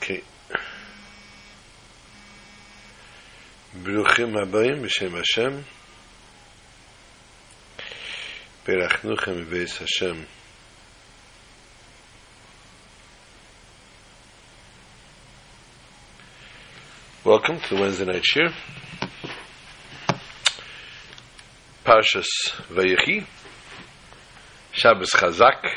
Okay. ברוכים הבאים בשם השם. פרחנוכם מבייס השם. Welcome to Wednesday night shiur. Parshas Vayechi. Shabbos Chazak.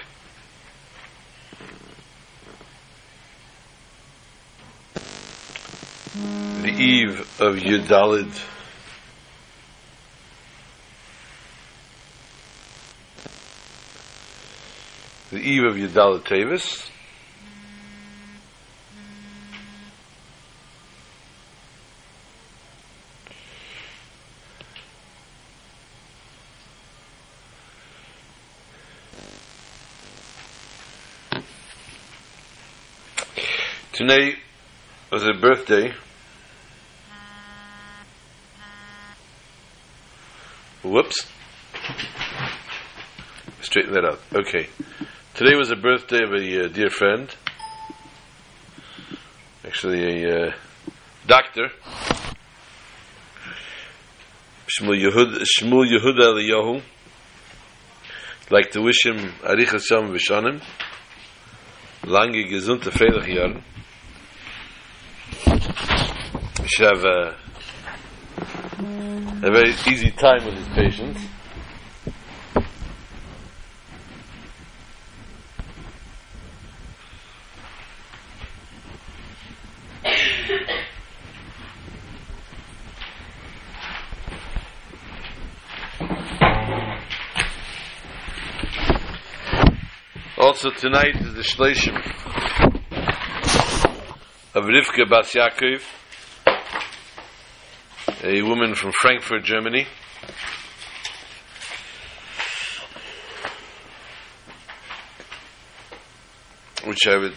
The eve of Yudalid. The eve of Yudalid Tavis. Today was a birthday. Whoops. Straighten that out. Okay. Today was a birthday of a uh, dear friend. Actually, a uh, doctor. Shmuel Yehud, Shmuel Yehuda Eliyahu. Like to wish him Arichas Yom Vishanim. Lange gesunde Freilich Jahren. Should have a, a very easy time with his patients. Also tonight is the Shleishim of Rivka Bas Yaakov, a woman from Frankfurt, Germany. Which I would,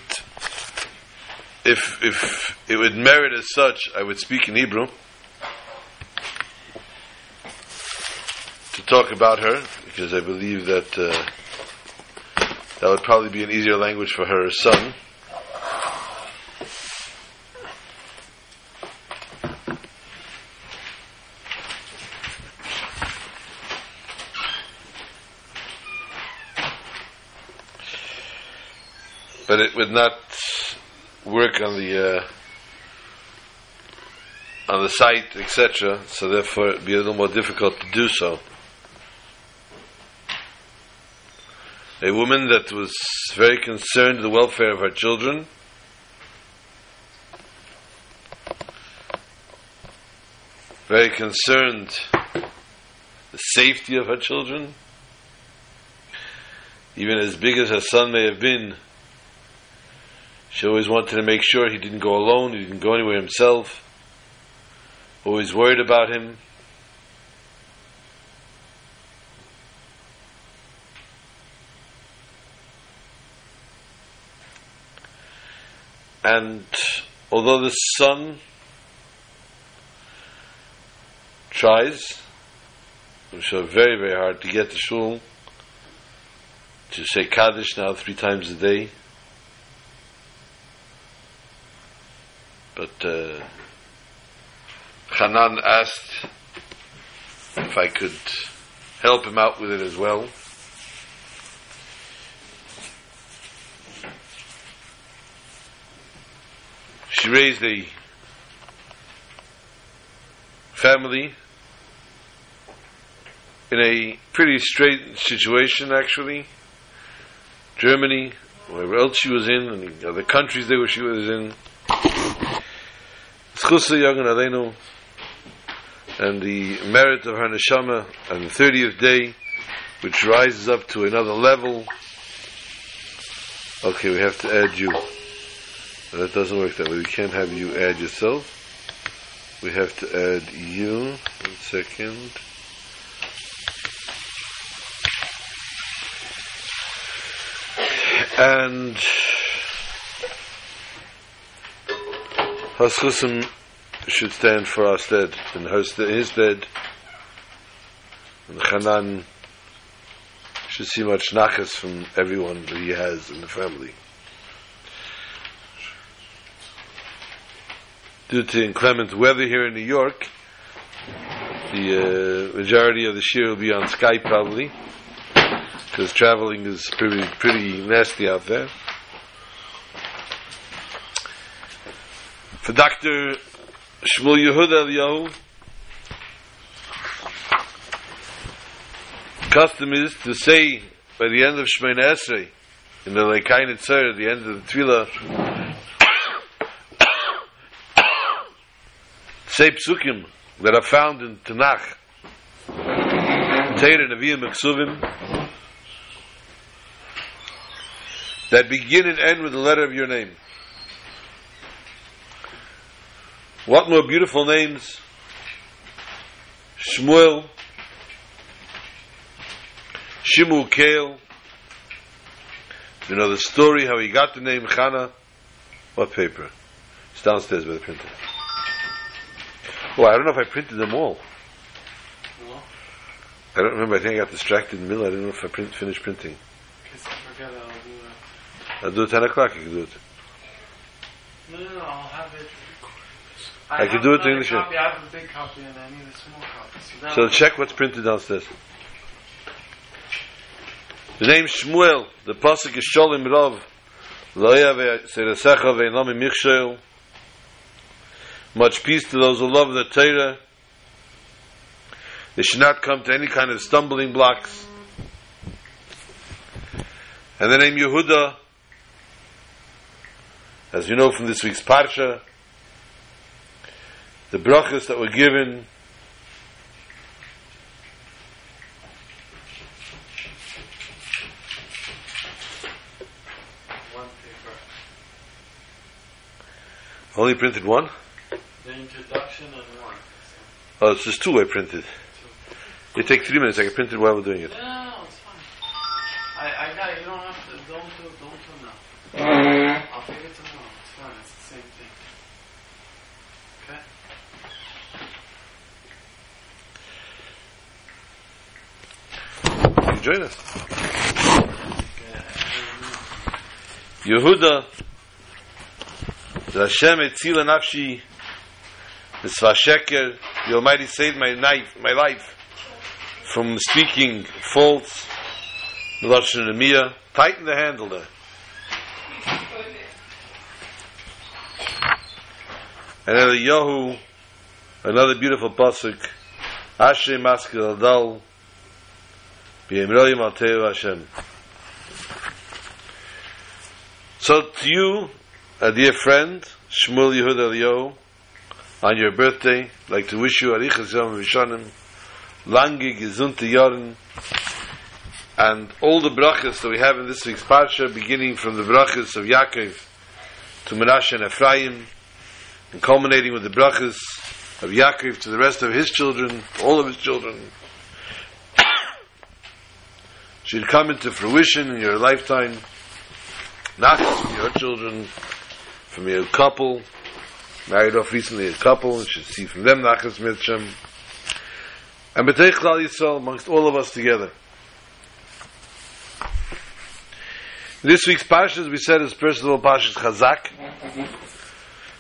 if if it would merit as such, I would speak in Hebrew to talk about her, because I believe that uh, that would probably be an easier language for her son. It would not work on the uh, on the site, etc. So therefore, it'd be a little more difficult to do so. A woman that was very concerned the welfare of her children. Very concerned the safety of her children. Even as big as her son may have been, she always wanted to make sure he didn't go alone, he didn't go anywhere himself. Always worried about him. And although the son tries, which are very, very hard to get to shul, to say Kaddish now three times a day, But uh, Hanan asked if I could help him out with it as well. She raised a family in a pretty straight situation, actually. Germany, wherever else she was in, and the other countries where she was in. Zchusa Yagan Aleinu and the merit of her neshama on the 30th day, which rises up to another level. Okay, we have to add you. That doesn't work that way. We can't have you add yourself. We have to add you. One second. And Haschusim should stand for our stead, st- his stead, and Hanan Should see much nachas from everyone that he has in the family. Due to inclement weather here in New York, the uh, majority of the shiur will be on Skype probably, because traveling is pretty pretty nasty out there. For Dr. Shmuel Yehuda Eliyahu, custom is to say by the end of Shemona Esrei, in the Leikain Etzer, the end of the Tefillah, say psukim that are found in Tanakh, Teir and Aviyah Meksuvim, that begin and end with the letter of your name. What more beautiful names? Shmuel, Shimu Kale. You know the story how he got the name Chana. What paper? It's downstairs by the printer. Well, I don't know if I printed them all. I don't remember. I think I got distracted in the middle. I don't know if I print, finished printing. I forget I'll do it. I'll do it 10 o'clock. You can do it. No, no, no, I'll have it. I can do it in English. Copy. I have a big copy and I need a small copy. So, So check what's printed downstairs. The name Shmuel, the pasuk is Sholim Rav, Loya ve'seresecha ve'enami michshel. Much peace to those who love the Torah. They should not come to any kind of stumbling blocks. And the name Yehuda, as you know from this week's Parsha, the brachas that were given one paper. only printed one? The introduction and one. Oh, it's just two I printed. It take three minutes. I can print it while we're doing it. So. No, it's fine. I, I got it. You don't have to. Don't do. Don't do now. Mm. Join us. Yehuda, the Hashem etzila nafshi, mitzvah sheker, the Almighty saved my life, my life from speaking false, Melashon Nemiyah. Tighten the handle there. And Eliyahu, another beautiful pasuk, Asher Maskil Adal, B'Yemroyim Al Teva Hashem. So to you, a dear friend, Shmuel Yehud Eliyahu, on your birthday, I'd like to wish you Arichas Yom Vishanim, Lange Gesunte Jahren, and all the brachas that we have in this week's parsha, beginning from the brachas of Yaakov to Menashe and Ephraim, and culminating with the brachas of Yaakov to the rest of his children, all of his children, should come into fruition in your lifetime, not from your children, from your couple, married off recently a couple, and should see from them nachas mitzvah, and b'teich klal Yisrael amongst all of us together. This week's parsha, as we said, is first of all Parshas Chazak.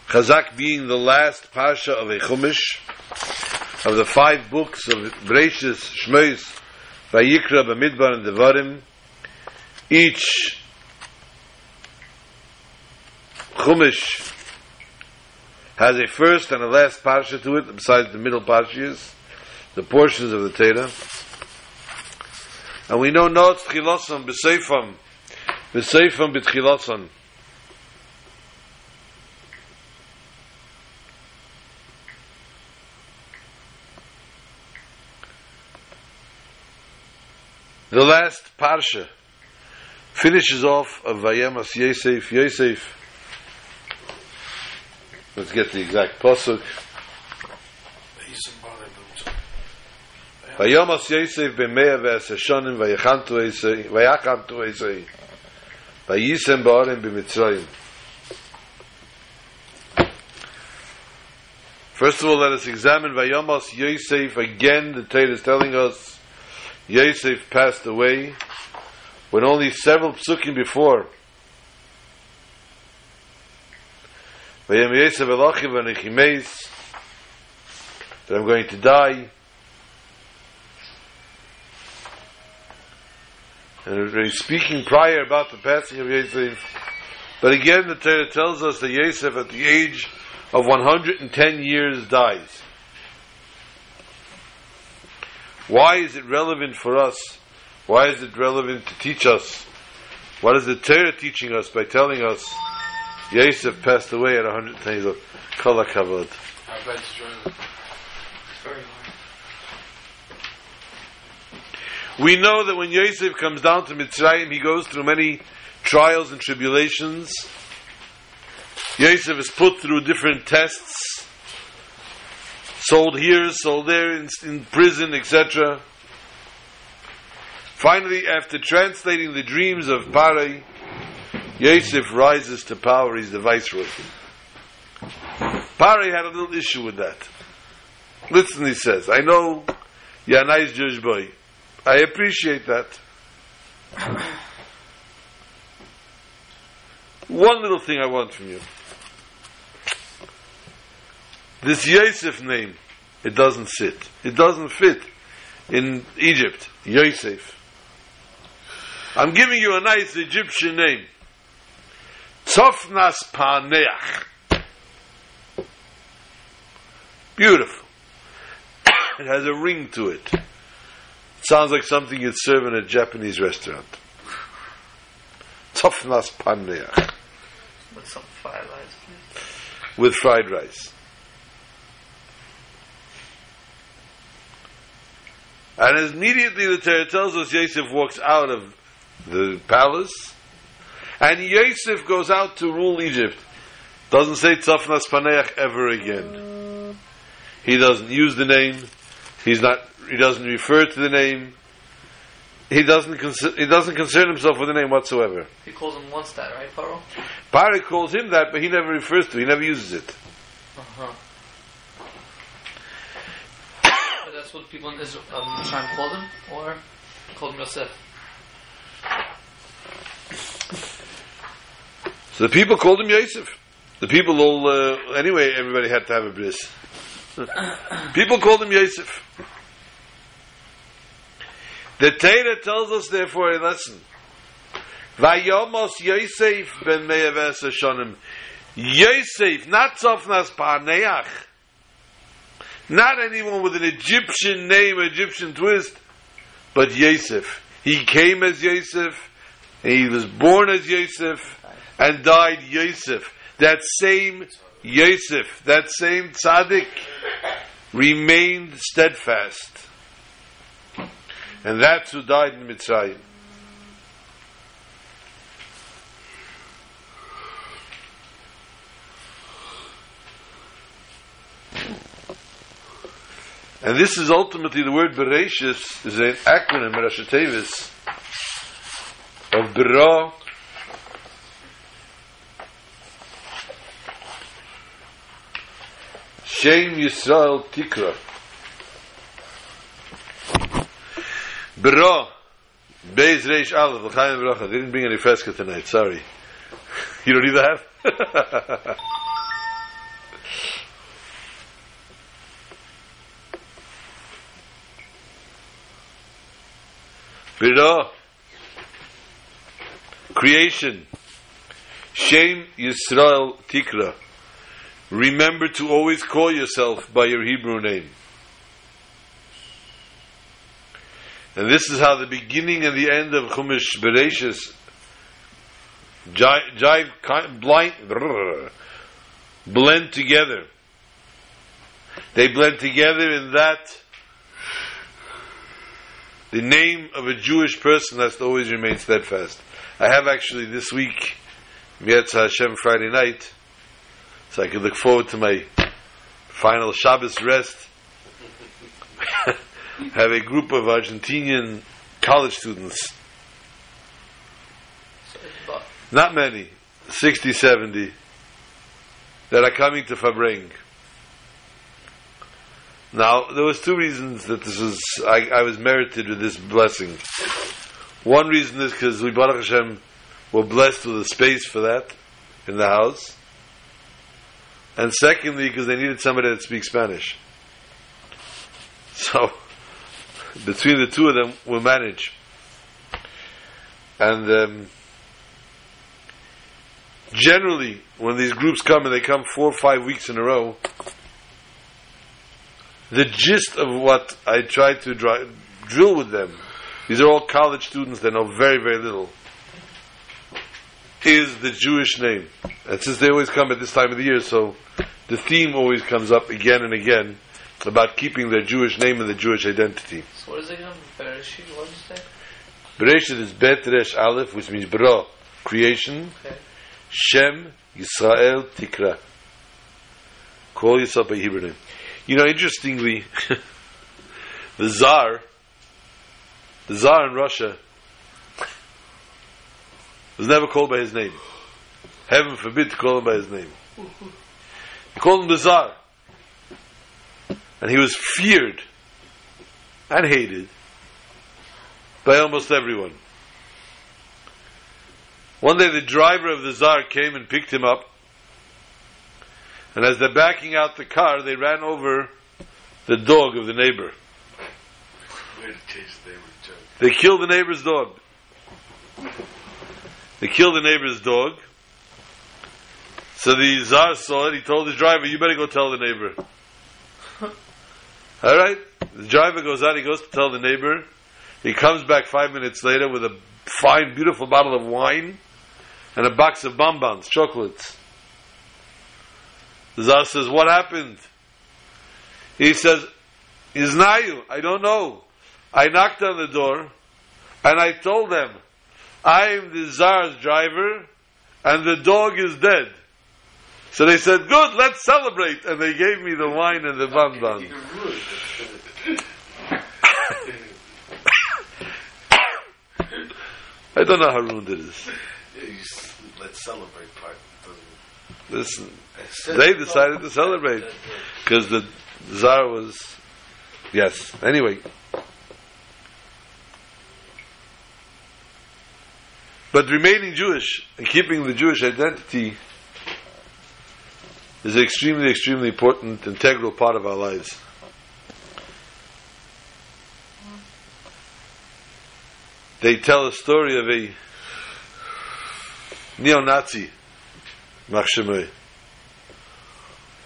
Chazak being the last parsha of a Chumash, of the five books of Bereshis, Shmois, Vayikra, Bamidbar, and Devarim. Each Chumash has a first and a last parsha to it, besides the middle parshas, the portions of the Torah. And we know not Tchilosam b'Seifam, b'Seifam b'Tchilosam. The last parsha finishes off of Vayemas Yosef. Yosef. Let's get the exact pasuk. Vayemas Yosef b'mea v'eseshonim vayachantu esei vayachantu esei vayisem ba'arim b'mitzrayim. First of all, let us examine Vayemas Yosef again. The Torah is telling us Yosef passed away when only several psukim before. Vayem Yosef Elochiv Anichimeis that I'm going to die. And he's speaking prior about the passing of Yosef. But again the Torah tells us that Yosef at the age of 110 years dies why is it relevant for us? Why is it relevant to teach us? What is the Torah teaching us by telling us Yosef passed away at 110 years old? Kol HaKavod. I bet it's true. It's very hard. We know that when Yosef comes down to Mitzrayim, he goes through many trials and tribulations. Yosef is put through different tests, sold here, sold there, in, in prison, etc. Finally, after translating the dreams of Parai, Yosef rises to power. He's the viceroy. Parai had a little issue with that. Listen, he says, I know you're a nice Jewish boy. I appreciate that. One little thing I want from you. This Yosef name, it doesn't sit. It doesn't fit in Egypt. Yosef. I'm giving you a nice Egyptian name. Tzofnas Paneach. Beautiful. it has a ring to it. it. Sounds like something you'd serve in a Japanese restaurant. Tzofnas Paneach. With some fried rice, please. with fried rice. And immediately the Torah tells us Yosef walks out of the palace, and Yosef goes out to rule Egypt. Doesn't say Tzafnas Paneach ever again. He doesn't use the name. He's not. He doesn't refer to the name. He doesn't. Consi- he doesn't concern himself with the name whatsoever. He calls him once that, right, Paro? Pari calls him that, but he never refers to. it. He never uses it. Uh-huh. but that's what people in Israel, um, Mitzrayim called him, or called him Yosef. So the people called him Yosef. The people all, uh, anyway, everybody had to have a bris. people called him Yosef. The Torah tells us, therefore, a lesson. Vayomos Yosef ben Meyaves Shonim. Yosef, not Tzofnas Paneach. Not anyone with an Egyptian name, Egyptian twist, but Yosef. He came as Yosef, he was born as Yosef, and died Yosef. That same Yosef, that same tzaddik, remained steadfast. And that's who died in Mitzrayim. And this is ultimately the word Bereshis is an acronym, Rashei Teivos, of Bera, Shem Yisrael Tikra. Bera, Beis Reish Aleph, L'chaim Bracha. They didn't bring any fresca tonight, sorry. You don't either have? Bira, creation, Shem Yisrael Tikra. Remember to always call yourself by your Hebrew name. And this is how the beginning and the end of Chumash Bereshis jive, blind, blend together. They blend together in that the name of a Jewish person has to always remain steadfast. I have actually this week, Mietz Hashem Friday night, so I can look forward to my final Shabbos rest. have a group of Argentinian college students, not many, 60, 70, that are coming to Fabring. Now, there was two reasons that this was, I, I was merited with this blessing. One reason is because we, Baruch Hashem, were blessed with a space for that in the house. And secondly, because they needed somebody that speaks Spanish. So, between the two of them, we manage. And um, generally, when these groups come and they come four or five weeks in a row, the gist of what I try to dri- drill with them, these are all college students that know very, very little, is the Jewish name. And since they always come at this time of the year, so the theme always comes up again and again about keeping their Jewish name and the Jewish identity. So what is it again? Bereshit, what you say? Bereshit is Bet Resh Aleph, which means Bra, creation. Okay. Shem Yisrael Tikra. Call yourself a Hebrew name. You know, interestingly, the Tsar, the Tsar in Russia, was never called by his name. Heaven forbid to call him by his name. He called him the Tsar. And he was feared and hated by almost everyone. One day the driver of the Tsar came and picked him up. And as they're backing out the car, they ran over the dog of the neighbor. They killed the neighbor's dog. They killed the neighbor's dog. So the Tsar saw it. He told his driver, You better go tell the neighbor. All right? The driver goes out. He goes to tell the neighbor. He comes back five minutes later with a fine, beautiful bottle of wine and a box of bonbons, chocolates. The Tsar says, What happened? He says, "Is Iznayu, I don't know. I knocked on the door and I told them, I'm the Tsar's driver and the dog is dead. So they said, Good, let's celebrate. And they gave me the wine and the bonbons. I don't know how ruined it is. Let's celebrate part. Listen, they decided to celebrate because the Tsar was, yes. Anyway, but remaining Jewish and keeping the Jewish identity is an extremely, extremely important, integral part of our lives. They tell a story of a neo-Nazi, Machshemei,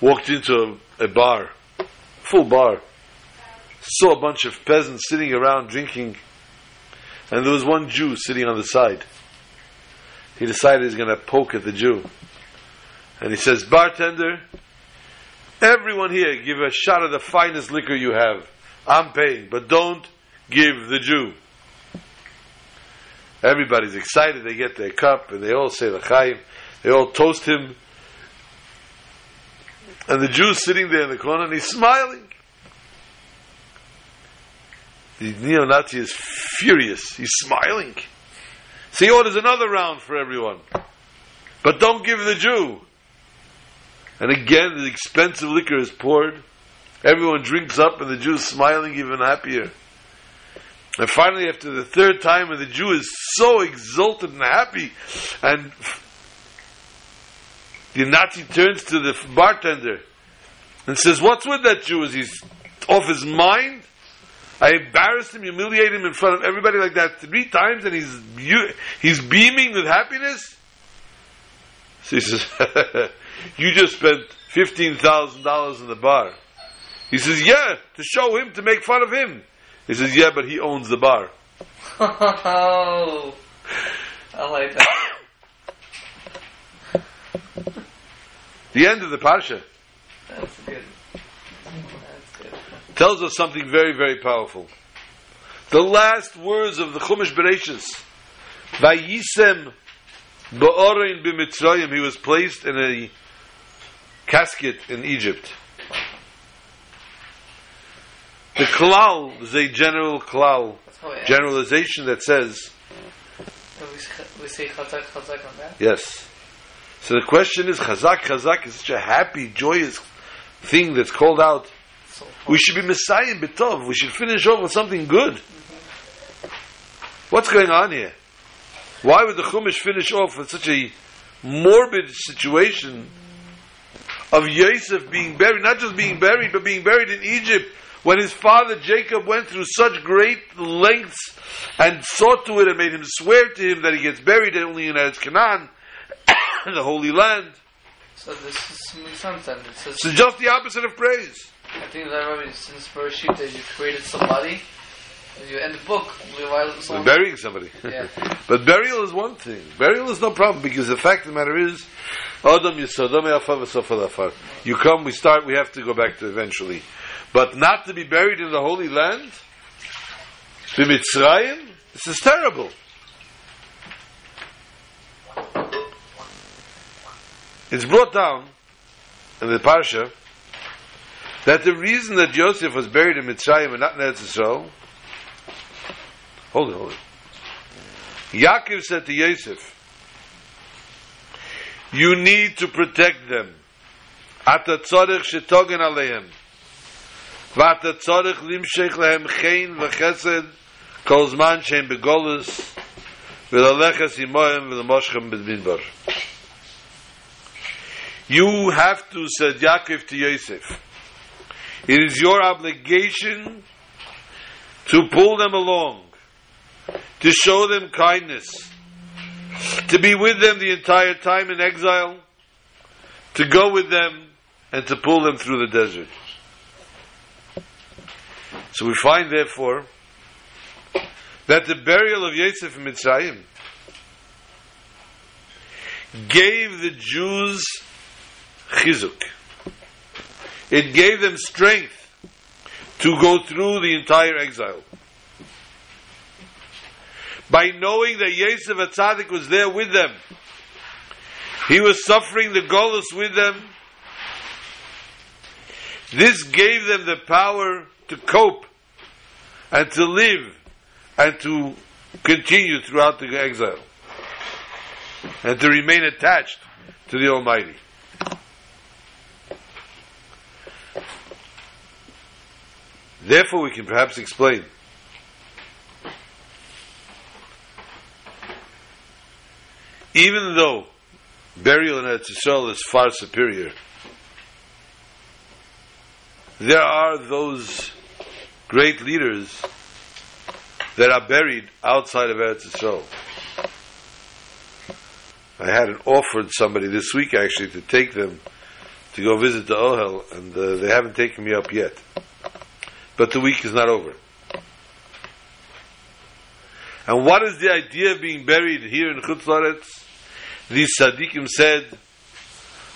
walked into a, a bar, full bar, saw a bunch of peasants sitting around drinking, and there was one Jew sitting on the side. He decided he's going to poke at the Jew. And he says, Bartender, everyone here give a shot of the finest liquor you have. I'm paying, but don't give the Jew. Everybody's excited. They get their cup and they all say the Chaim. They all toast him. And the Jew's sitting there in the corner and he's smiling. The neo Nazi is furious. He's smiling. So he orders another round for everyone. But don't give the Jew. And again, the expensive liquor is poured. Everyone drinks up, and the Jew is smiling even happier. And finally, after the third time, and the Jew is so exulted and happy, and the Nazi turns to the bartender and says, What's with that Jew? Is he off his mind? I embarrassed him, humiliated him in front of everybody like that three times, and he's he's beaming with happiness. So he says, "You just spent fifteen thousand dollars in the bar." He says, "Yeah, to show him, to make fun of him." He says, "Yeah, but he owns the bar." Oh, I like that. The end of the parsha That's good. That's good. tells us something very, very powerful. The last words of the Chumash Bereshis, "Vayisem ba'orein b'mitzrayim," he was placed in a casket in Egypt. The klal is a general klal, generalization that says, We say, we say chazak, chazak on that. yes. So the question is, chazak, chazak is such a happy, joyous thing that's called out So We should be Mesayem B'tov. We should finish off with something good. What's going on here? Why would the Chumash finish off with such a morbid situation of Yosef being buried, not just being buried, but being buried in Egypt when his father Jacob went through such great lengths and saw to it and made him swear to him that he gets buried only in Eretz Canaan, the Holy Land. So this is, makes sense then. It says, So just the opposite of praise. I think that Rabbi, since Bereshit, that you created somebody, and you end the book, someone, burying somebody. Yeah. but burial is one thing. Burial is no problem because the fact of the matter is, Adam Yisodam Yafar V'Sofar Lafar. You come, we start, we have to go back to eventually. But not to be buried in the Holy Land, B'Mitzrayim, this is terrible. It's brought down in the Parsha that the reason that Yosef was buried in Mitzrayim and not in Eretz Yisrael Hold it, hold it. Yaakov said to Yosef, You need to protect them. Ata tzorech shetogen aleim. Vata tzorech limshech lehem chein v'chesed kol zman shem begolus v'laleches imoim v'lemoshchem b'dminbar. You have to, said Yaakov to Yosef, it is your obligation to pull them along to show them kindness, to be with them the entire time in exile, to go with them and to pull them through the desert. So we find, therefore, that the burial of Yosef in Mitzrayim gave the Jews chizuk. It gave them strength to go through the entire exile by knowing that Yosef Atzadik was there with them. He was suffering the Golus with them. This gave them the power to cope and to live and to continue throughout the exile and to remain attached to the Almighty. Therefore, we can perhaps explain even though burial in Eretz Yisrael is far superior, there are those great leaders that are buried outside of Eretz Yisrael. I had an offered somebody this week actually to take them to go visit the Ohel, and uh, they haven't taken me up yet. But the week is not over. And what is the idea of being buried here in Chutz? These tzaddikim said,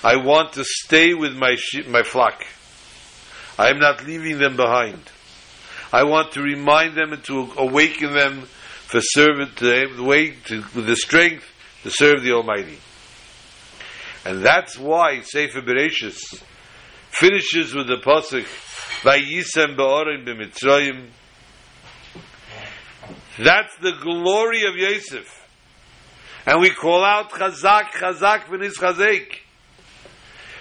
I want to stay with my sheep, my flock. I am not leaving them behind. I want to remind them and to awaken them for servant to the way to, with the strength to serve the Almighty. And that's why Sefer Bereshis finishes with the pasuk Vayisem be'orim b'mitzrayim. That's the glory of Yosef. And we call out Chazak, Chazak, v'nis Chazek.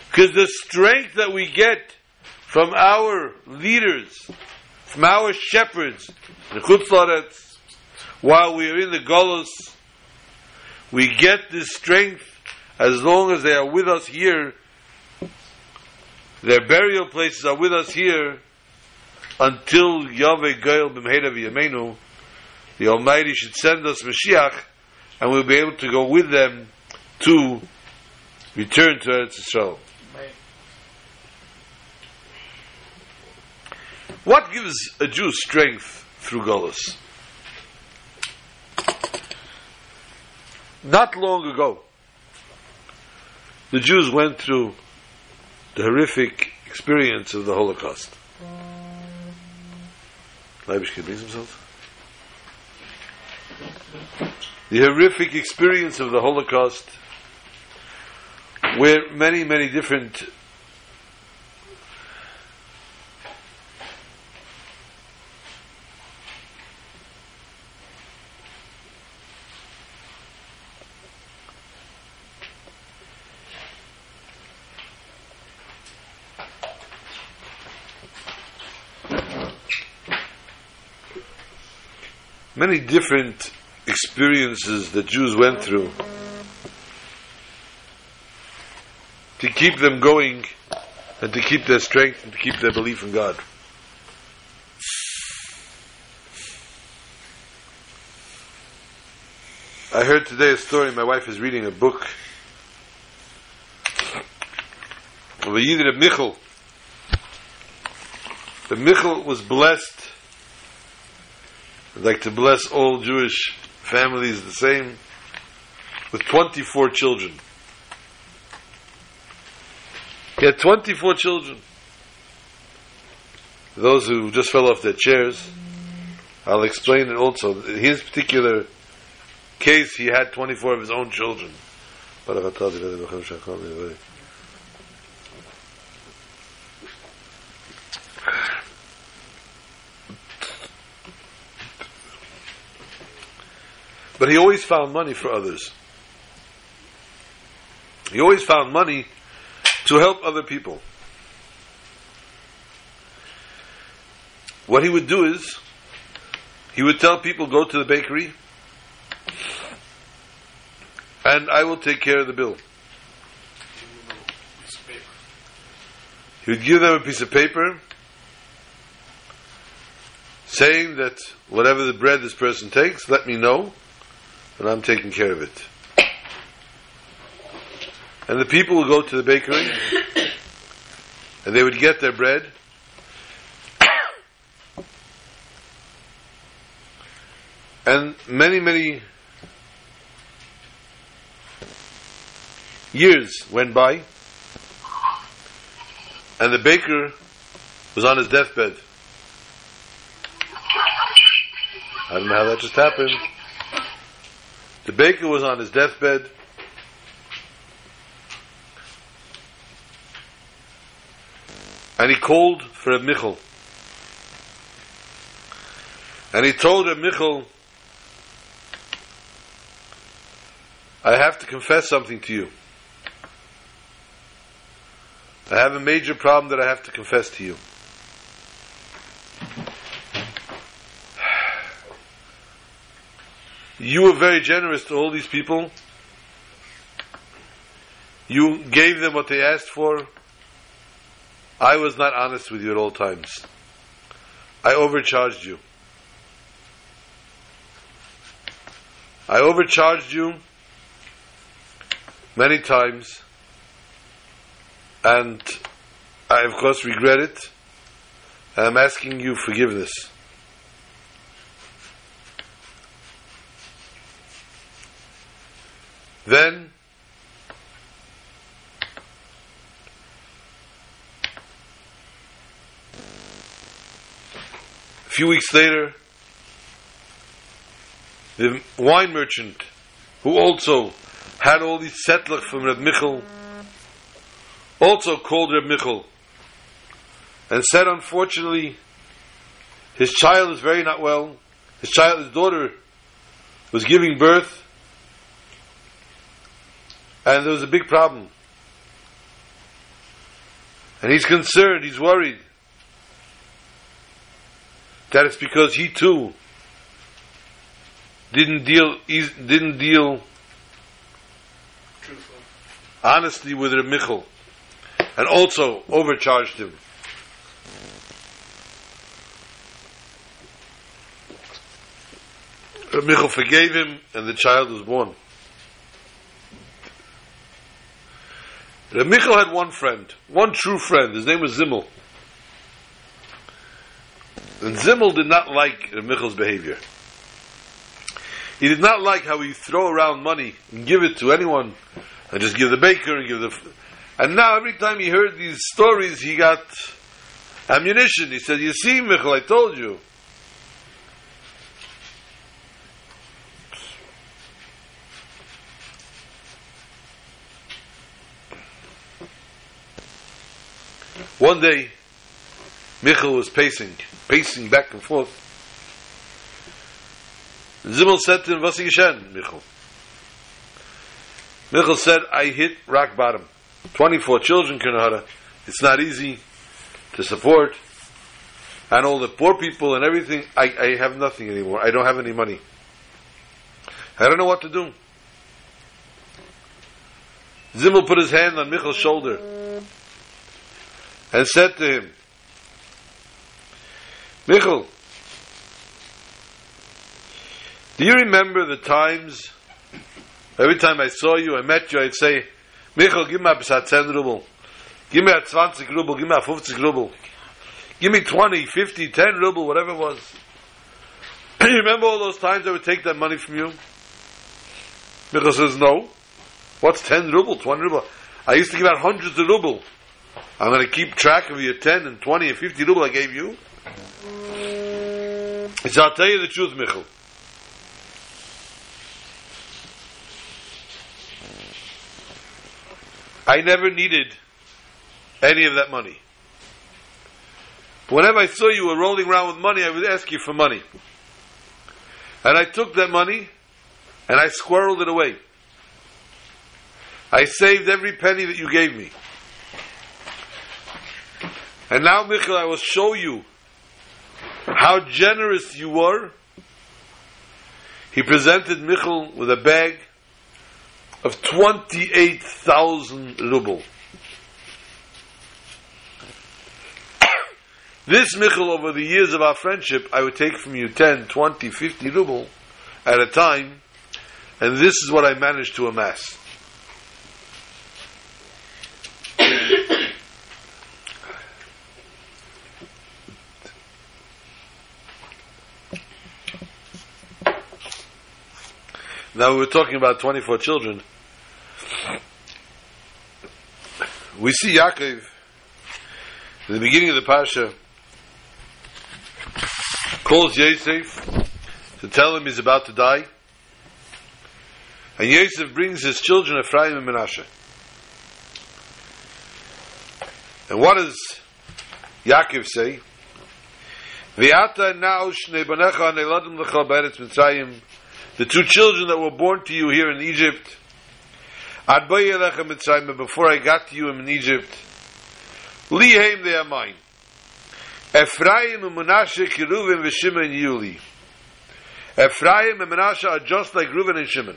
Because the strength that we get from our leaders, from our shepherds, the while we are in the Golos, we get this strength as long as they are with us here. Their burial places are with us here until Yahweh Goel b'mheira v'yameinu, the Almighty should send us Mashiach, and we'll be able to go with them to return to Eretz Yisrael. What gives a Jew strength through Golos? Not long ago, the Jews went through the horrific experience of the Holocaust. Leibish can himself. The horrific experience of the Holocaust, where many, many different many different experiences that Jews went through to keep them going and to keep their strength and to keep their belief in God. I heard today a story. My wife is reading a book of a Yid of Michal. The Michal was blessed. I'd like to bless all Jewish families the same, with 24 children. He had 24 children. Those who just fell off their chairs, I'll explain it also. In his particular case, he had 24 of his own children. But he always found money for others. He always found money to help other people. What he would do is, he would tell people, go to the bakery, and I will take care of the bill. He would give them a piece of paper saying that whatever the bread this person takes, let me know, and I'm taking care of it. And the people would go to the bakery, and they would get their bread, and many, many years went by, and the baker was on his deathbed. I don't know how that just happened. The baker was on his deathbed. And he called for a Michal. And he told a Michal, I have to confess something to you. I have a major problem that I have to confess to you. You were very generous to all these people. You gave them what they asked for. I was not honest with you at all times. I overcharged you. I overcharged you many times, and I, of course, regret it, I'm asking you forgiveness. Then, a few weeks later, the wine merchant, who also had all these settlers from Reb Michal, also called Reb Michal and said, unfortunately, his child is very not well. His child, his daughter, was giving birth, and there was a big problem. And he's concerned, he's worried that it's because he too didn't deal didn't deal Truthful. honestly with Reb Michal and also overcharged him. Reb Michal forgave him and the child was born. Reb Michal had one friend, one true friend. His name was Zimmel. And Zimmel did not like Reb Michal's behavior. He did not like how he throw around money and give it to anyone, and just give the baker and give the. F- and now every time he heard these stories, he got ammunition. He said, "You see, Michal, I told you." One day, Michal was pacing, pacing back and forth. Zimmel said to him, "Was ist geschehen, Michal?" Michal said, "I hit rock bottom. Twenty-four children, Kanahara. It's not easy to support. and all the poor people and everything, I, I have nothing anymore. I don't have any money. I don't know what to do. Zimmel put his hand on Michal's shoulder and said to him, Michel, do you remember the times, every time I saw you, I met you, I'd say, Michel, give me a 10 ruble. Give me a 20 ruble, give me a 50 ruble. Give me 20, 50, 10 ruble, whatever it was. you remember all those times I would take that money from you? Michel says, no. What's 10 ruble, 20 ruble? I used to give out hundreds of ruble. I'm going to keep track of your 10 and 20 and 50 ruble I gave you. Said, I'll tell you the truth, Michel. I never needed any of that money. Whenever I saw you were rolling around with money, I would ask you for money. And I took that money and I squirreled it away. I saved every penny that you gave me. And now, Michal, I will show you how generous you were. He presented Michal with a bag of 28,000 ruble. This Michal, over the years of our friendship, I would take from you 10, 20, 50 ruble at a time, and this is what I managed to amass. Now we were talking about 24 children. We see Yaakov in the beginning of the Parsha calls Yosef to tell him he's about to die. And Yosef brings his children Ephraim and Menashe. And what does Yaakov say? V'ata now shnei banecha neiladim lecha beretz Mitzrayim the two children that were born to you here in Egypt, before I got to you in Egypt, Lihaim they are mine. Ephraim and Menashe, Kiruvim, Veshimon, and Yuli. Ephraim and Menashe are just like Reuven and Shimon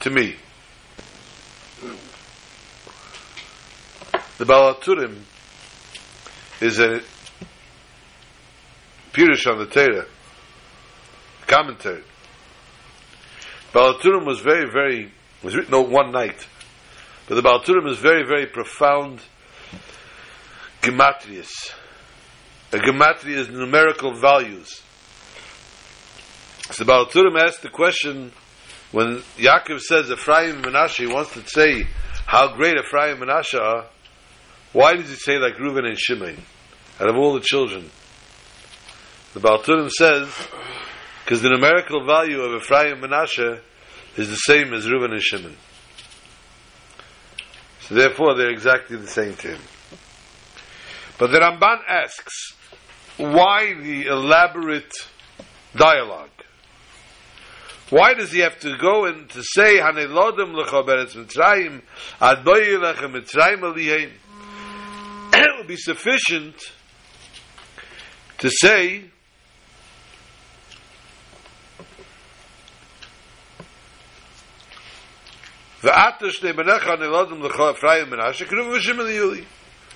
to me. The Baal HaTurim is a Pirush on the Torah, commentary. Baal HaTurim was very, very, was written one night. But the Baal HaTurim is very, very profound gematrias. A gematria is numerical values. So the Baal HaTurim asked the question, when Yaakov says Ephraim and Menashe, he wants to say how great Ephraim and Menashe are, why does he say like Reuven and Shimon, out of all the children? The Baal HaTurim says, because the numerical value of Ephraim and Menashe is the same as Reuben and Shimon. So therefore, they're exactly the same to him. But the Ramban asks, why the elaborate dialogue? Why does he have to go and to say Hanelodim lecha beretz Mitzrayim ad lecha Mitzrayim alihem? It would be sufficient to say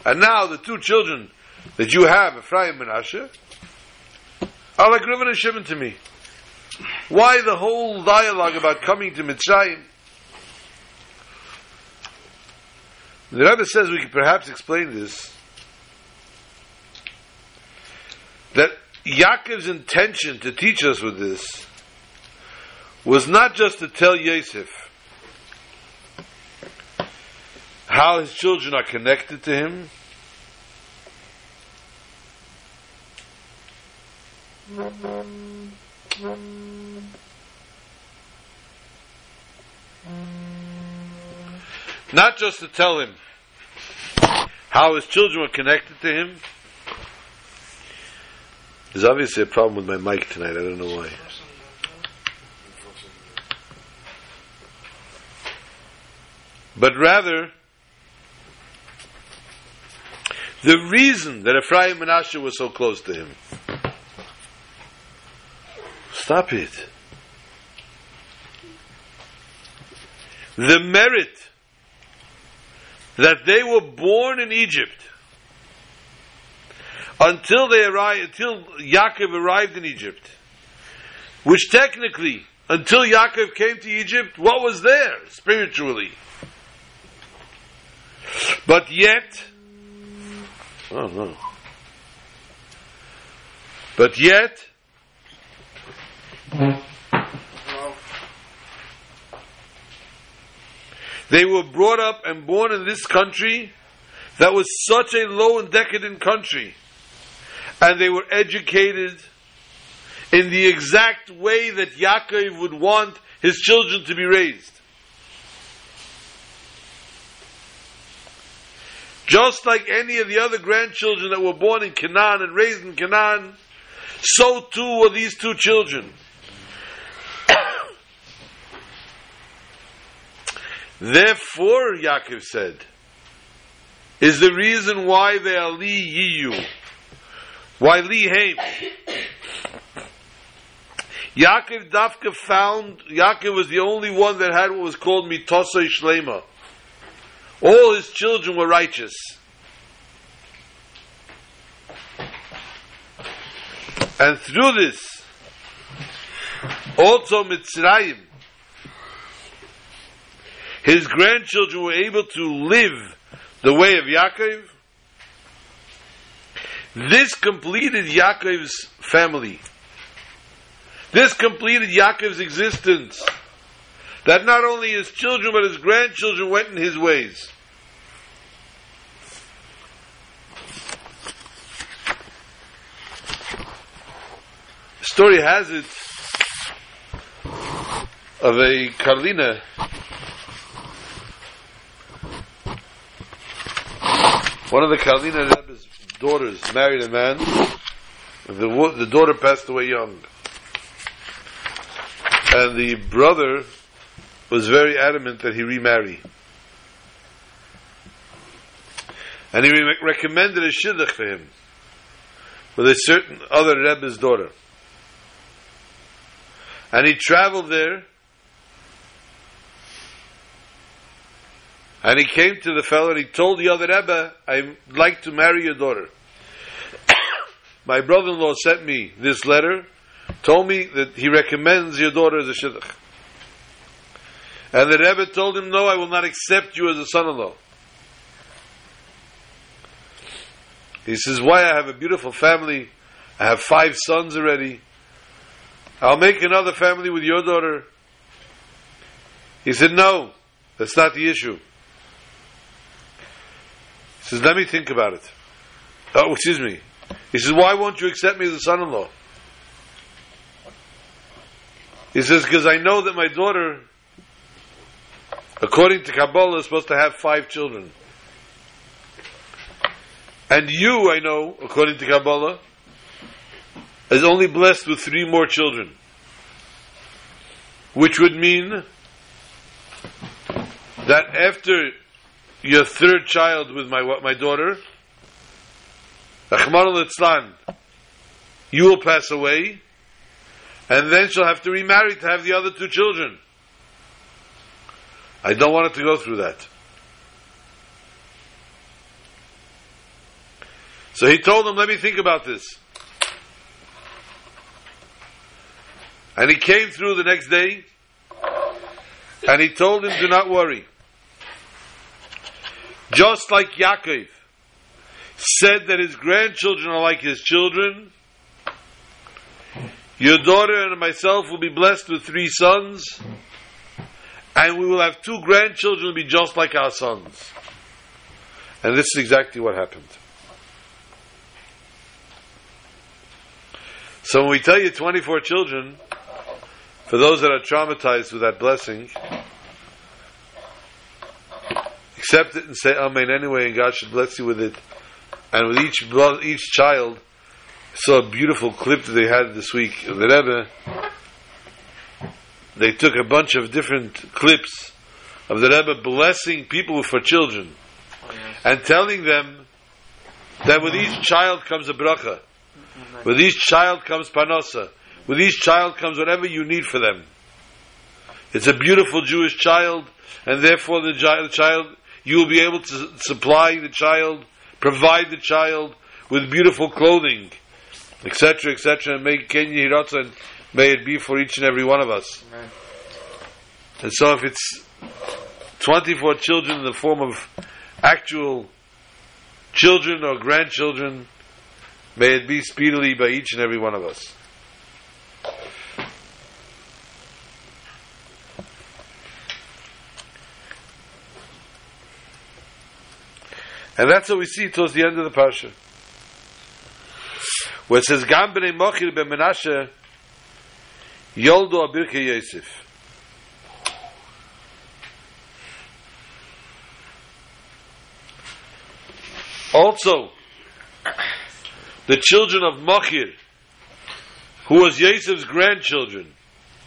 And now the two children that you have, Ephraim Menashe, are oh, like Reuven and Shimon to me. Why the whole dialogue about coming to Mitzrayim? The Rebbe says we could perhaps explain this that Yaakov's intention to teach us with this was not just to tell Yosef how his children are connected to him. Not just to tell him how his children were connected to him. There's obviously a problem with my mic tonight. I don't know why. But rather, the reason that Ephraim and Menashe was so close to him. Stop it. The merit that they were born in Egypt until they arrived, until Yaakov arrived in Egypt, which technically, until Yaakov came to Egypt, what was there spiritually? But yet, no. But yet, they were brought up and born in this country that was such a low and decadent country. And they were educated in the exact way that Yaakov would want his children to be raised. Just like any of the other grandchildren that were born in Canaan and raised in Canaan, so too were these two children. Therefore, Yaakov said, is the reason why they are li yiyu, why li heim. Yaakov Dafka found, Yaakov was the only one that had what was called mitosai shlema. All his children were righteous. And through this, also Mitzrayim, his grandchildren were able to live the way of Yaakov. This completed Yaakov's family. This completed Yaakov's existence. That not only his children but his grandchildren went in his ways. The story has it of a Karlina One of the Karlina Rebbe's daughters married a man. The, the daughter passed away young. And the brother was very adamant that he remarry. And he re- recommended a shidduch for him with a certain other Rebbe's daughter. And he traveled there And he came to the fellow and he told the other Rebbe, I'd like to marry your daughter. My brother-in-law sent me this letter, told me that he recommends your daughter as a shidduch. And the Rebbe told him, no, I will not accept you as a son-in-law. He says, why? I have a beautiful family. I have five sons already. I'll make another family with your daughter. He said, no, that's not the issue. He says, let me think about it. Oh, excuse me. He says, why won't you accept me as a son-in-law? He says, because I know that my daughter, according to Kabbalah, is supposed to have five children. And you, I know, according to Kabbalah, is only blessed with three more children. Which would mean that after your third child with my my daughter, Rahman al you will pass away, and then she'll have to remarry to have the other two children. I don't want it to go through that. So he told him, let me think about this. And he came through the next day, and he told him, do not worry. Just like Yaakov said that his grandchildren are like his children, your daughter and myself will be blessed with three sons, and we will have two grandchildren be just like our sons. And this is exactly what happened. So when we tell you 24 children, for those that are traumatized with that blessing, accept it and say Amen anyway, and God should bless you with it. And with each each child, saw a beautiful clip that they had this week of the Rebbe. They took a bunch of different clips of the Rebbe blessing people for children and telling them that with each child comes a bracha. With each child comes parnasa. With each child comes whatever you need for them. It's a beautiful Jewish child, and therefore the, chi- the child, you will be able to supply the child, provide the child with beautiful clothing, etc., etc., and make Kenya Hiratza, and may it be for each and every one of us. Amen. And so if it's 24 children in the form of actual children or grandchildren, may it be speedily by each and every one of us. And that's what we see towards the end of the parsha. Where it says, Gam b'nei Machir ben Menashe, yoldo abirke Yosef. Also, the children of Machir, who was Yosef's grandchildren,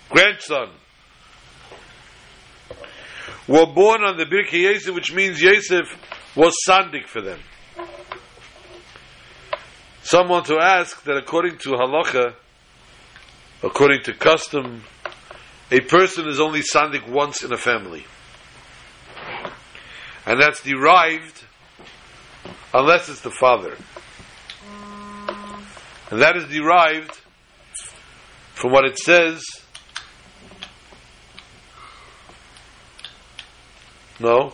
grandson, were born on the Birkei Yosef, which means Yosef was sandik for them. Someone to ask that according to halacha, according to custom, a person is only sandik once in a family. And that's derived unless it's the father. And that is derived from what it says. No.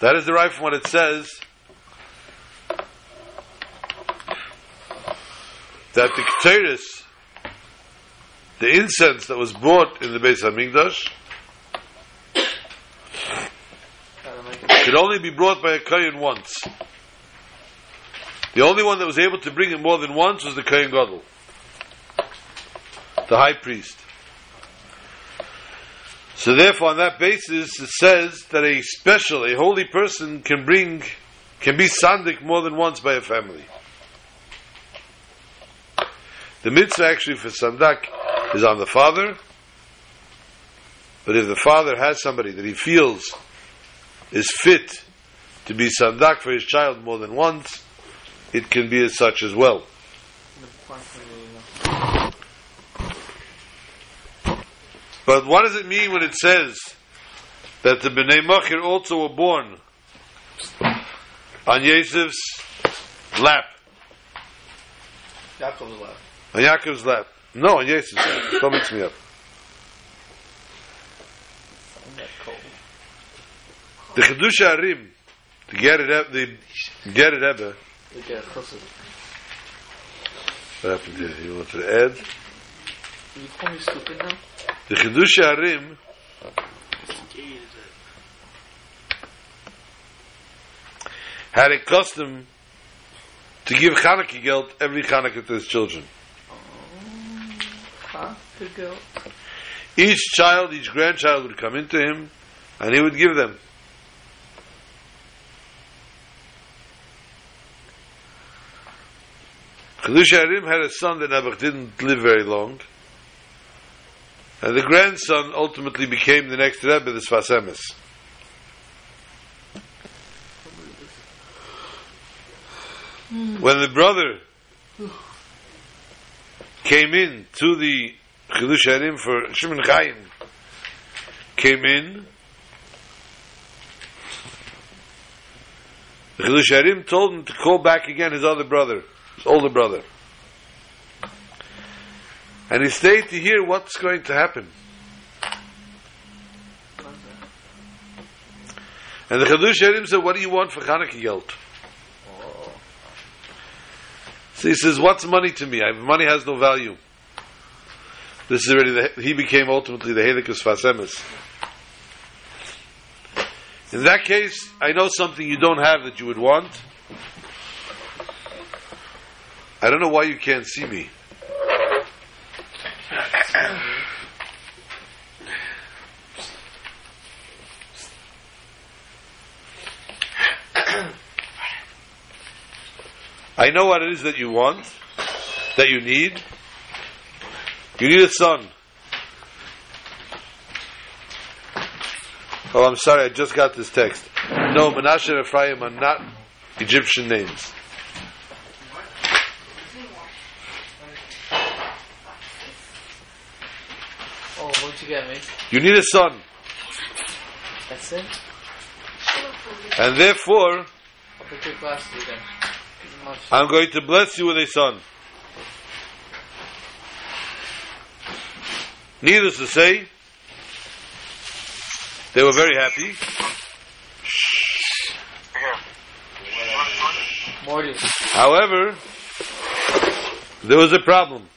That is derived from what it says that the Ketores, the incense that was brought in the Beis Hamikdash, could only be brought by a Kohen once. The only one that was able to bring it more than once was the Kohen Gadol, the high priest. So therefore, on that basis, it says that a special, a holy person can bring, can be sandik more than once by a family. The mitzvah actually for sandak is on the father, but if the father has somebody that he feels is fit to be sandak for his child more than once, it can be as such as well. But what does it mean when it says that the Bnei Machir also were born on Yosef's lap, Yaakov's left. On Yaakov's lap? No, on Yosef's lap. Don't mix me up. The Chidushei HaRim, the Gerer the Gerer Rebbe, what happened here? You wanted to add? You call me stupid now? The Chidushei HaRim had a custom to give Chanukah geld every Chanukah to his children. Go. Each child, each grandchild would come into him, and he would give them. Chidushei HaRim had a son that never didn't live very long, and the grandson ultimately became the next Rebbe, the Sfas Emes. When the brother came in to the Chidushei HaRim for Shimon Chaim, came in, the Chidushei HaRim told him to call back again his other brother, his older brother. And he stayed to hear what's going to happen. And the Chidushei HaRim said, what do you want for Chanukah Geld? So he says, what's money to me? I, money has no value. This is already, the, he became ultimately the Helikus Fasemis. In that case, I know something you don't have that you would want. I don't know why you can't see me. I know what it is that you want, that you need. You need a son. Oh, I'm sorry, I just got this text. No, Menashe and Ephraim are not Egyptian names. Oh, what'd you get me? You need a son, That's it? and therefore I'll put your glasses again. I'm going to bless you with a son. Needless to say, they were very happy. However, there was a problem.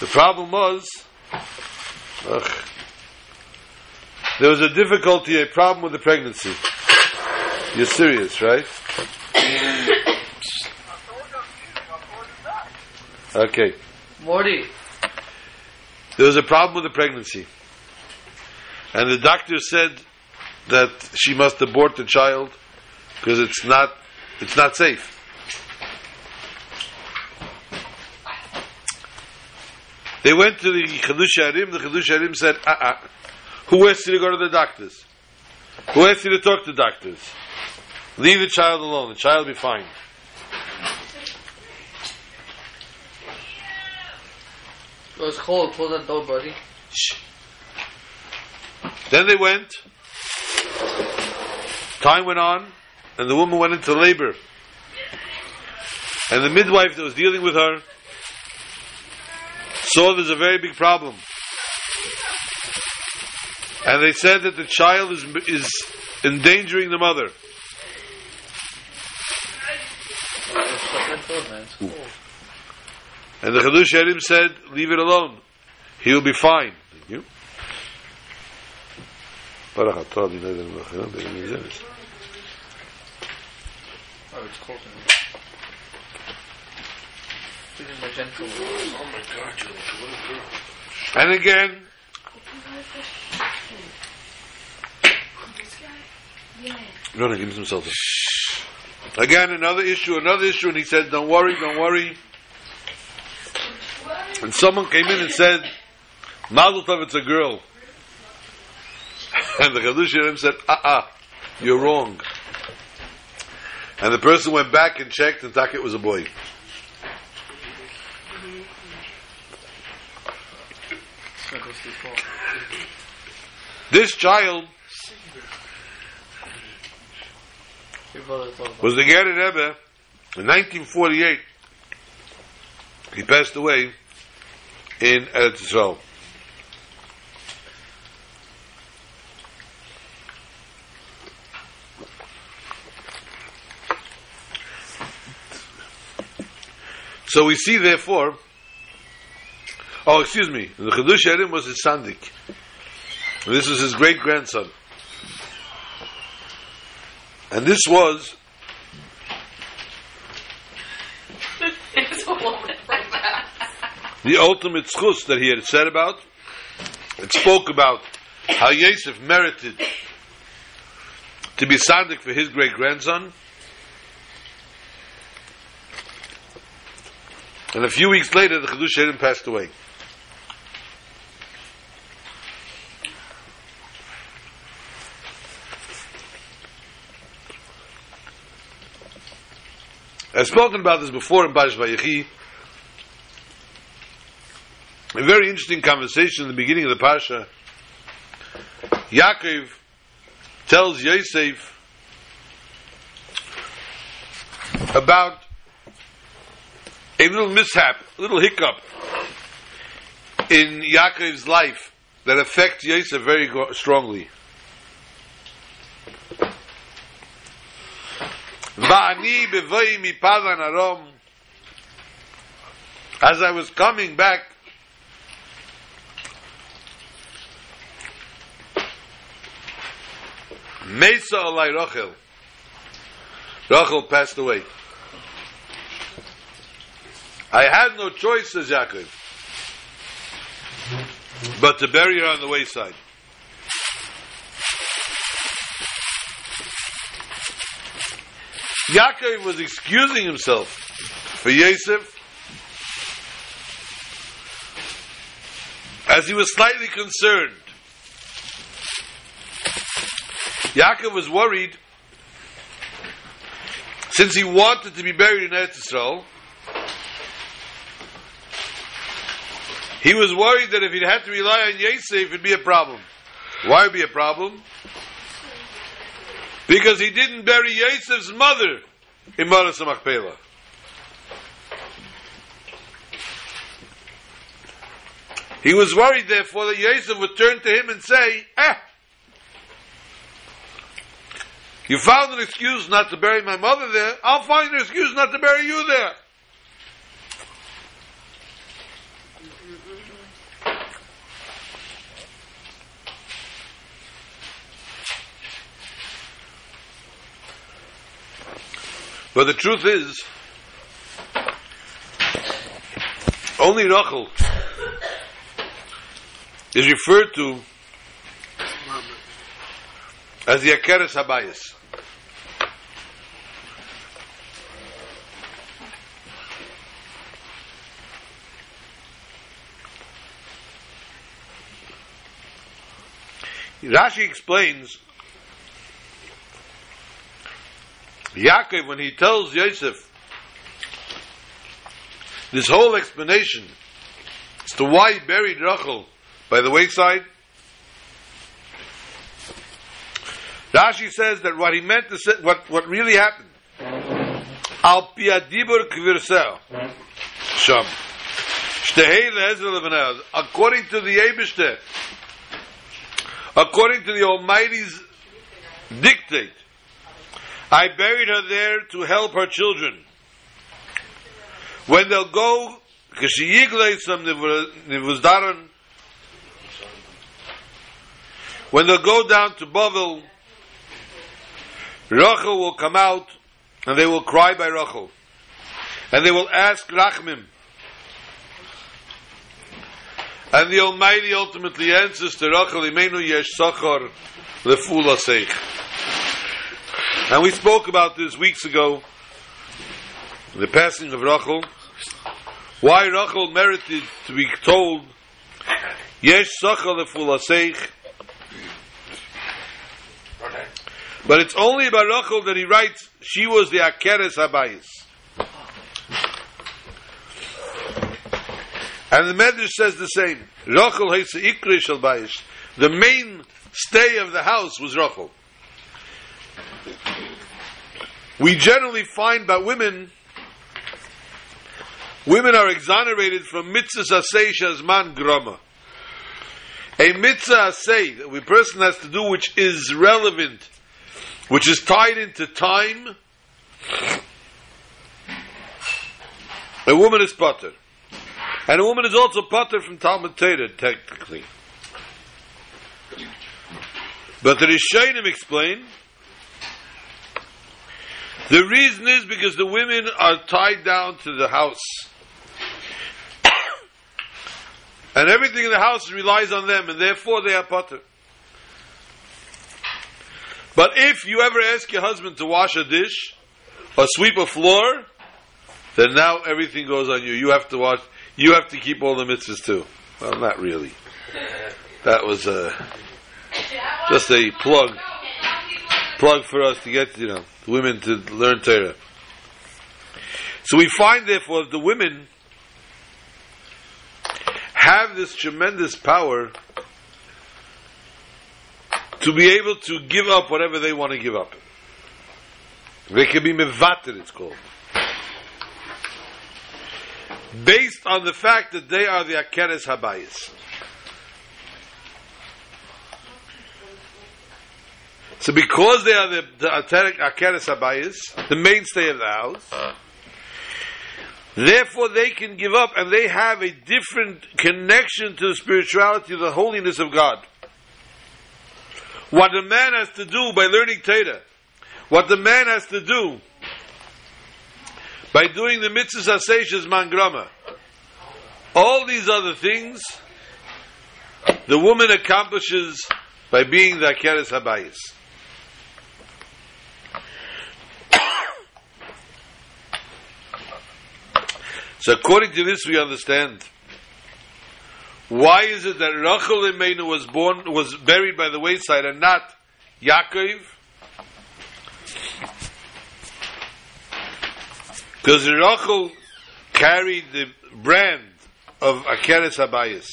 The problem was, ugh, there was a difficulty, a problem with the pregnancy. You're serious, right? Okay. Morty. There was a problem with the pregnancy. And the doctor said that she must abort the child because it's not it's not safe. They went to the Chidushei HaRim. The Chidushei HaRim said, uh uh Who asked you to go to the doctors? Who asked you to talk to doctors? Leave the child alone. The child will be fine. It was cold. Close that door, buddy. Then they went. Time went on, and the woman went into labor. And the midwife that was dealing with her saw there's a very big problem. And they said that the child is, is endangering the mother. Just shut that door, man. It's cold. And the Chidushei HaRim said, leave it alone. He'll be fine. Thank you. Baruch atah Adonai Eloheinu melech haolam, b'yom hazeh. Oh, it's cold in here. This is magenta. Oh my God, Julie, what a girl. And again, no, no, give me some salt. Again, another issue, another issue, and he said, don't worry, don't worry. And someone came in and said, Mazel Tov, it's a girl. And the Chadush said, ah, ah, you're wrong. And the person went back and checked, and it was a boy. This child was the Gerrit Rebbe in 1948. He passed away in Eretz Yisrael. So we see, therefore, oh, excuse me, the Chedush Harim was his sandik. This was his great grandson. And this was the ultimate zchus that he had said about. It spoke about how Yosef merited to be sandik for his great grandson. And a few weeks later, the Chidushei HaRim passed away. I've spoken about this before in Bash Vayechi. A very interesting conversation in the beginning of the Parsha. Yaakov tells Yosef about a little mishap, a little hiccup in Yaakov's life that affects Yosef very strongly. Arom. As I was coming back, Mesa alai Rachel. Rachel passed away. I had no choice, says Yaakov, but to bury her on the wayside. Yaakov was excusing himself for Yosef as he was slightly concerned. Yaakov was worried since he wanted to be buried in Eretz Israel. He was worried that if he had to rely on Yosef, it'd be a problem. Why would it be a problem? Because he didn't bury Yosef's mother in Maras Machpelah. He was worried, therefore, that Yosef would turn to him and say, Eh, you found an excuse not to bury my mother there, I'll find an excuse not to bury you there. But the truth is, only Rachel is referred to as the Akeres Habayis. Rashi explains Yaakov, when he tells Yosef this whole explanation as to why he buried Rachel by the wayside, Rashi says that what he meant to say, what, what really happened, Al piadibur kvirsel, sham, according to the Eibishter, according to the Almighty's dictate, I buried her there to help her children. When they'll go, because she yiglates them, Nevuzaradan, when they'll go down to Bavel, Rachel will come out and they will cry by Rachel. And they will ask Rachmim. And the Almighty ultimately answers to Rachel, Imenu yesh sachar lefula seich. And we spoke about this weeks ago, the passing of Rachel, why Rachel merited to be told, Yesh Sachal Lefulaseich. But it's only about Rachel that he writes, she was the Akeres Habayis. And the Medrash says the same. Rachel Heisa Ikri Shal The main stay of the house was Rachel we generally find that women women are exonerated from mitzvah asay man grama. A mitzvah that a person has to do which is relevant, which is tied into time, a woman is potter. And a woman is also potter from Talmud Torah, technically. But the Rishonim explain the reason is because the women are tied down to the house. and everything in the house relies on them, and therefore they are potter. But if you ever ask your husband to wash a dish or sweep a floor, then now everything goes on you. You have to wash. You have to keep all the mitzvahs too. Well, not really. That was uh, just a plug plug for us to get, you know, women to learn Torah. So we find, therefore, the women have this tremendous power to be able to give up whatever they want to give up. They can be mevater, it's called. Based on the fact that they are the Akeres Habayis. So because they are the, the Akeres Habayis, the mainstay of the house, therefore they can give up and they have a different connection to the spirituality, the holiness of God. What the man has to do by learning Torah, what the man has to do by doing the mitzvahs aseshes mangrama, all these other things, the woman accomplishes by being the Akeres Habayis. So according to this, we understand. Why is it that Rachel Imenu was born was buried by the wayside and not Yaakov, because Rachel carried the brand of Akeres Habayis.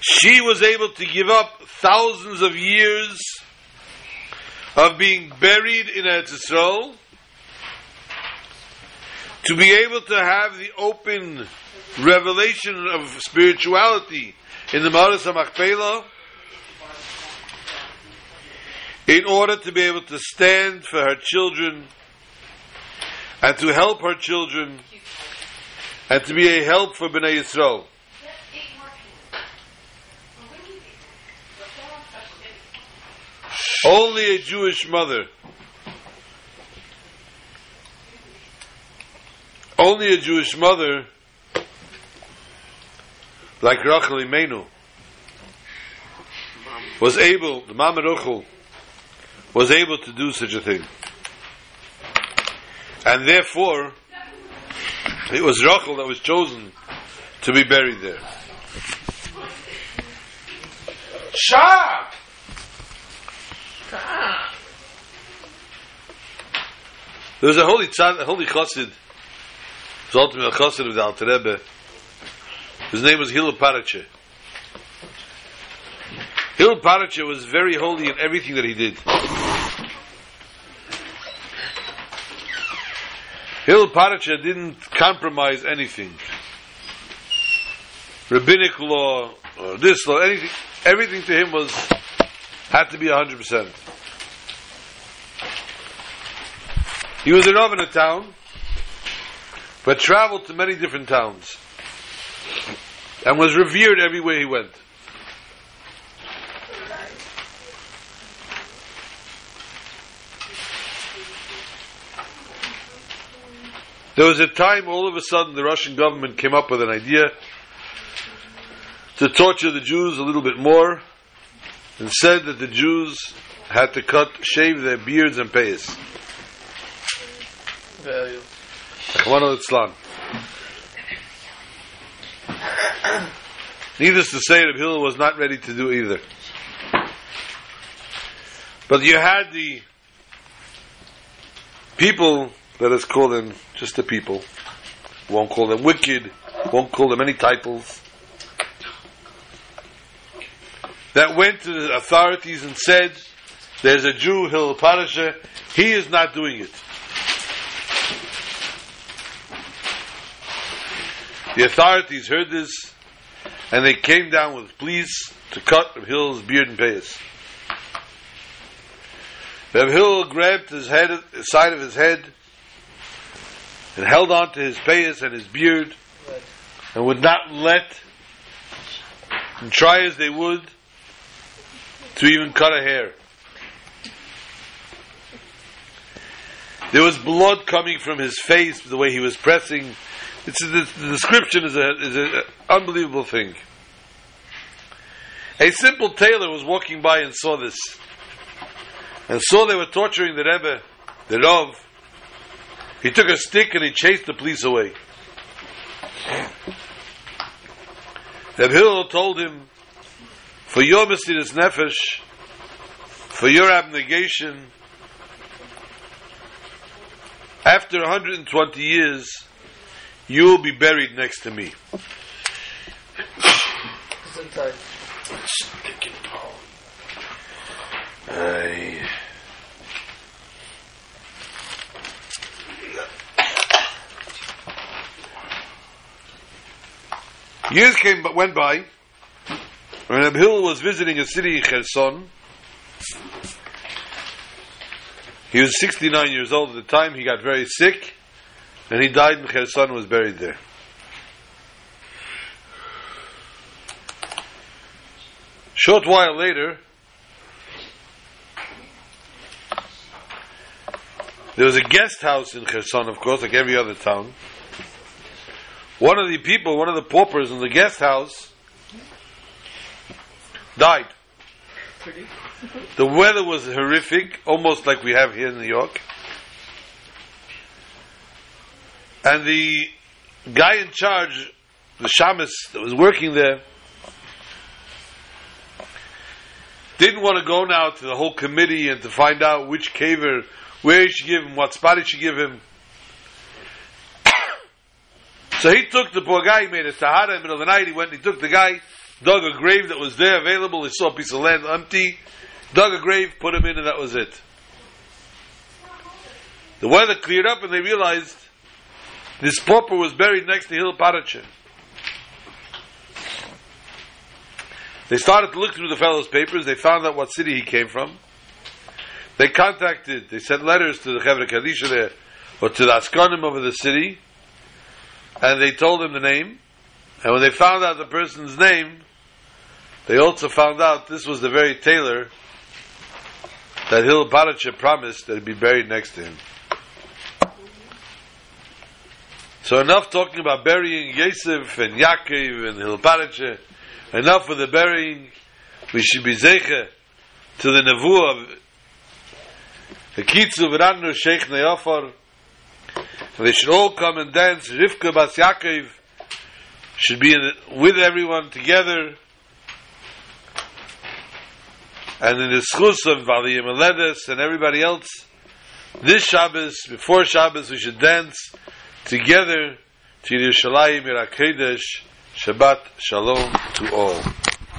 She was able to give up thousands of years of being buried in Eretz Yisrael to be able to have the open revelation of spirituality in the Maris Machpelah in order to be able to stand for her children and to help her children and to be a help for Bnei Yisrael. Only a Jewish mother, only a Jewish mother, like Rachel Imenu, was able, the Mama Rachel, was able to do such a thing. And therefore, it was Rachel that was chosen to be buried there. Shop! There was a holy tzad, a holy chassid, was ultimately a chassid of the Alter Rebbe. His name was Hillel Paritcher. Hillel Paritcher was very holy in everything that he did. Hillel Paritcher didn't compromise anything. Rabbinic law, or this law, anything, everything to him was, had to be 100%. He was a Rav in a town, but traveled to many different towns, and was revered everywhere he went. There was a time all of a sudden the Russian government came up with an idea to torture the Jews a little bit more and said that the Jews had to cut, shave their beards and payas. Value. Rahman al-Islam. Needless to say, Reb Hillel was not ready to do either. But you had the people, let us call them just the people, won't call them wicked, won't call them any titles, that went to the authorities and said, there's a Jew, Hillel Paritcher, he is not doing it. The authorities heard this, and they came down with police to cut Reb Hillel's beard and payas. Reb Hillel grabbed his head, the side of his head, and held on to his payas and his beard, and would not let, and try as they would, to even cut a hair. There was blood coming from his face, the way he was pressing it's the, the description is a is an unbelievable thing. A simple tailor was walking by and saw this, and saw they were torturing the Rebbe, the Rav. He took a stick and he chased the police away. Reb Hillel told him, "For your mysterious nefesh, for your abnegation, after 120 years." You will be buried next to me. Stinking. Aye. Years came but went by. When Abhil was visiting a city in Kherson, he was 69 years old at the time. He got very sick, and he died in Kherson and was buried there. Short while later, there was a guest house in Kherson, of course, like every other town. One of the people, one of the paupers in the guest house, died. The weather was horrific, almost like we have here in New York. And the guy in charge, the shamus that was working there, didn't want to go now to the whole committee and to find out which kever, where he should give him, what spot he should give him. so he took the poor guy, he made a tahara in the middle of the night, he went, he took the guy, dug a grave that was there available, he saw a piece of land empty, dug a grave, put him in, and that was it. The weather cleared up and they realized this pauper was buried next to Hillel Paritcher. They started to look through the fellow's papers. They found out what city he came from. They contacted, they sent letters to the Chevra Kadisha there, or to the Askanim over the city, and they told them the name. And when they found out the person's name, they also found out this was the very tailor that Hillel Paritcher promised that he'd be buried next to him. So enough talking about burying Yosef and Yaakov and Hillel Enough with the burying. We should be zeche to the nevuah of the kitzu v'ranenu shochnei afar. And they should all come and dance. Rivka bas Yaakov should be with everyone together. And in the zchus of Vali Meledes and everybody else, this Shabbos, before Shabbos, we should dance together to Yerushalayim Yerakedesh. Shabbat Shalom to all.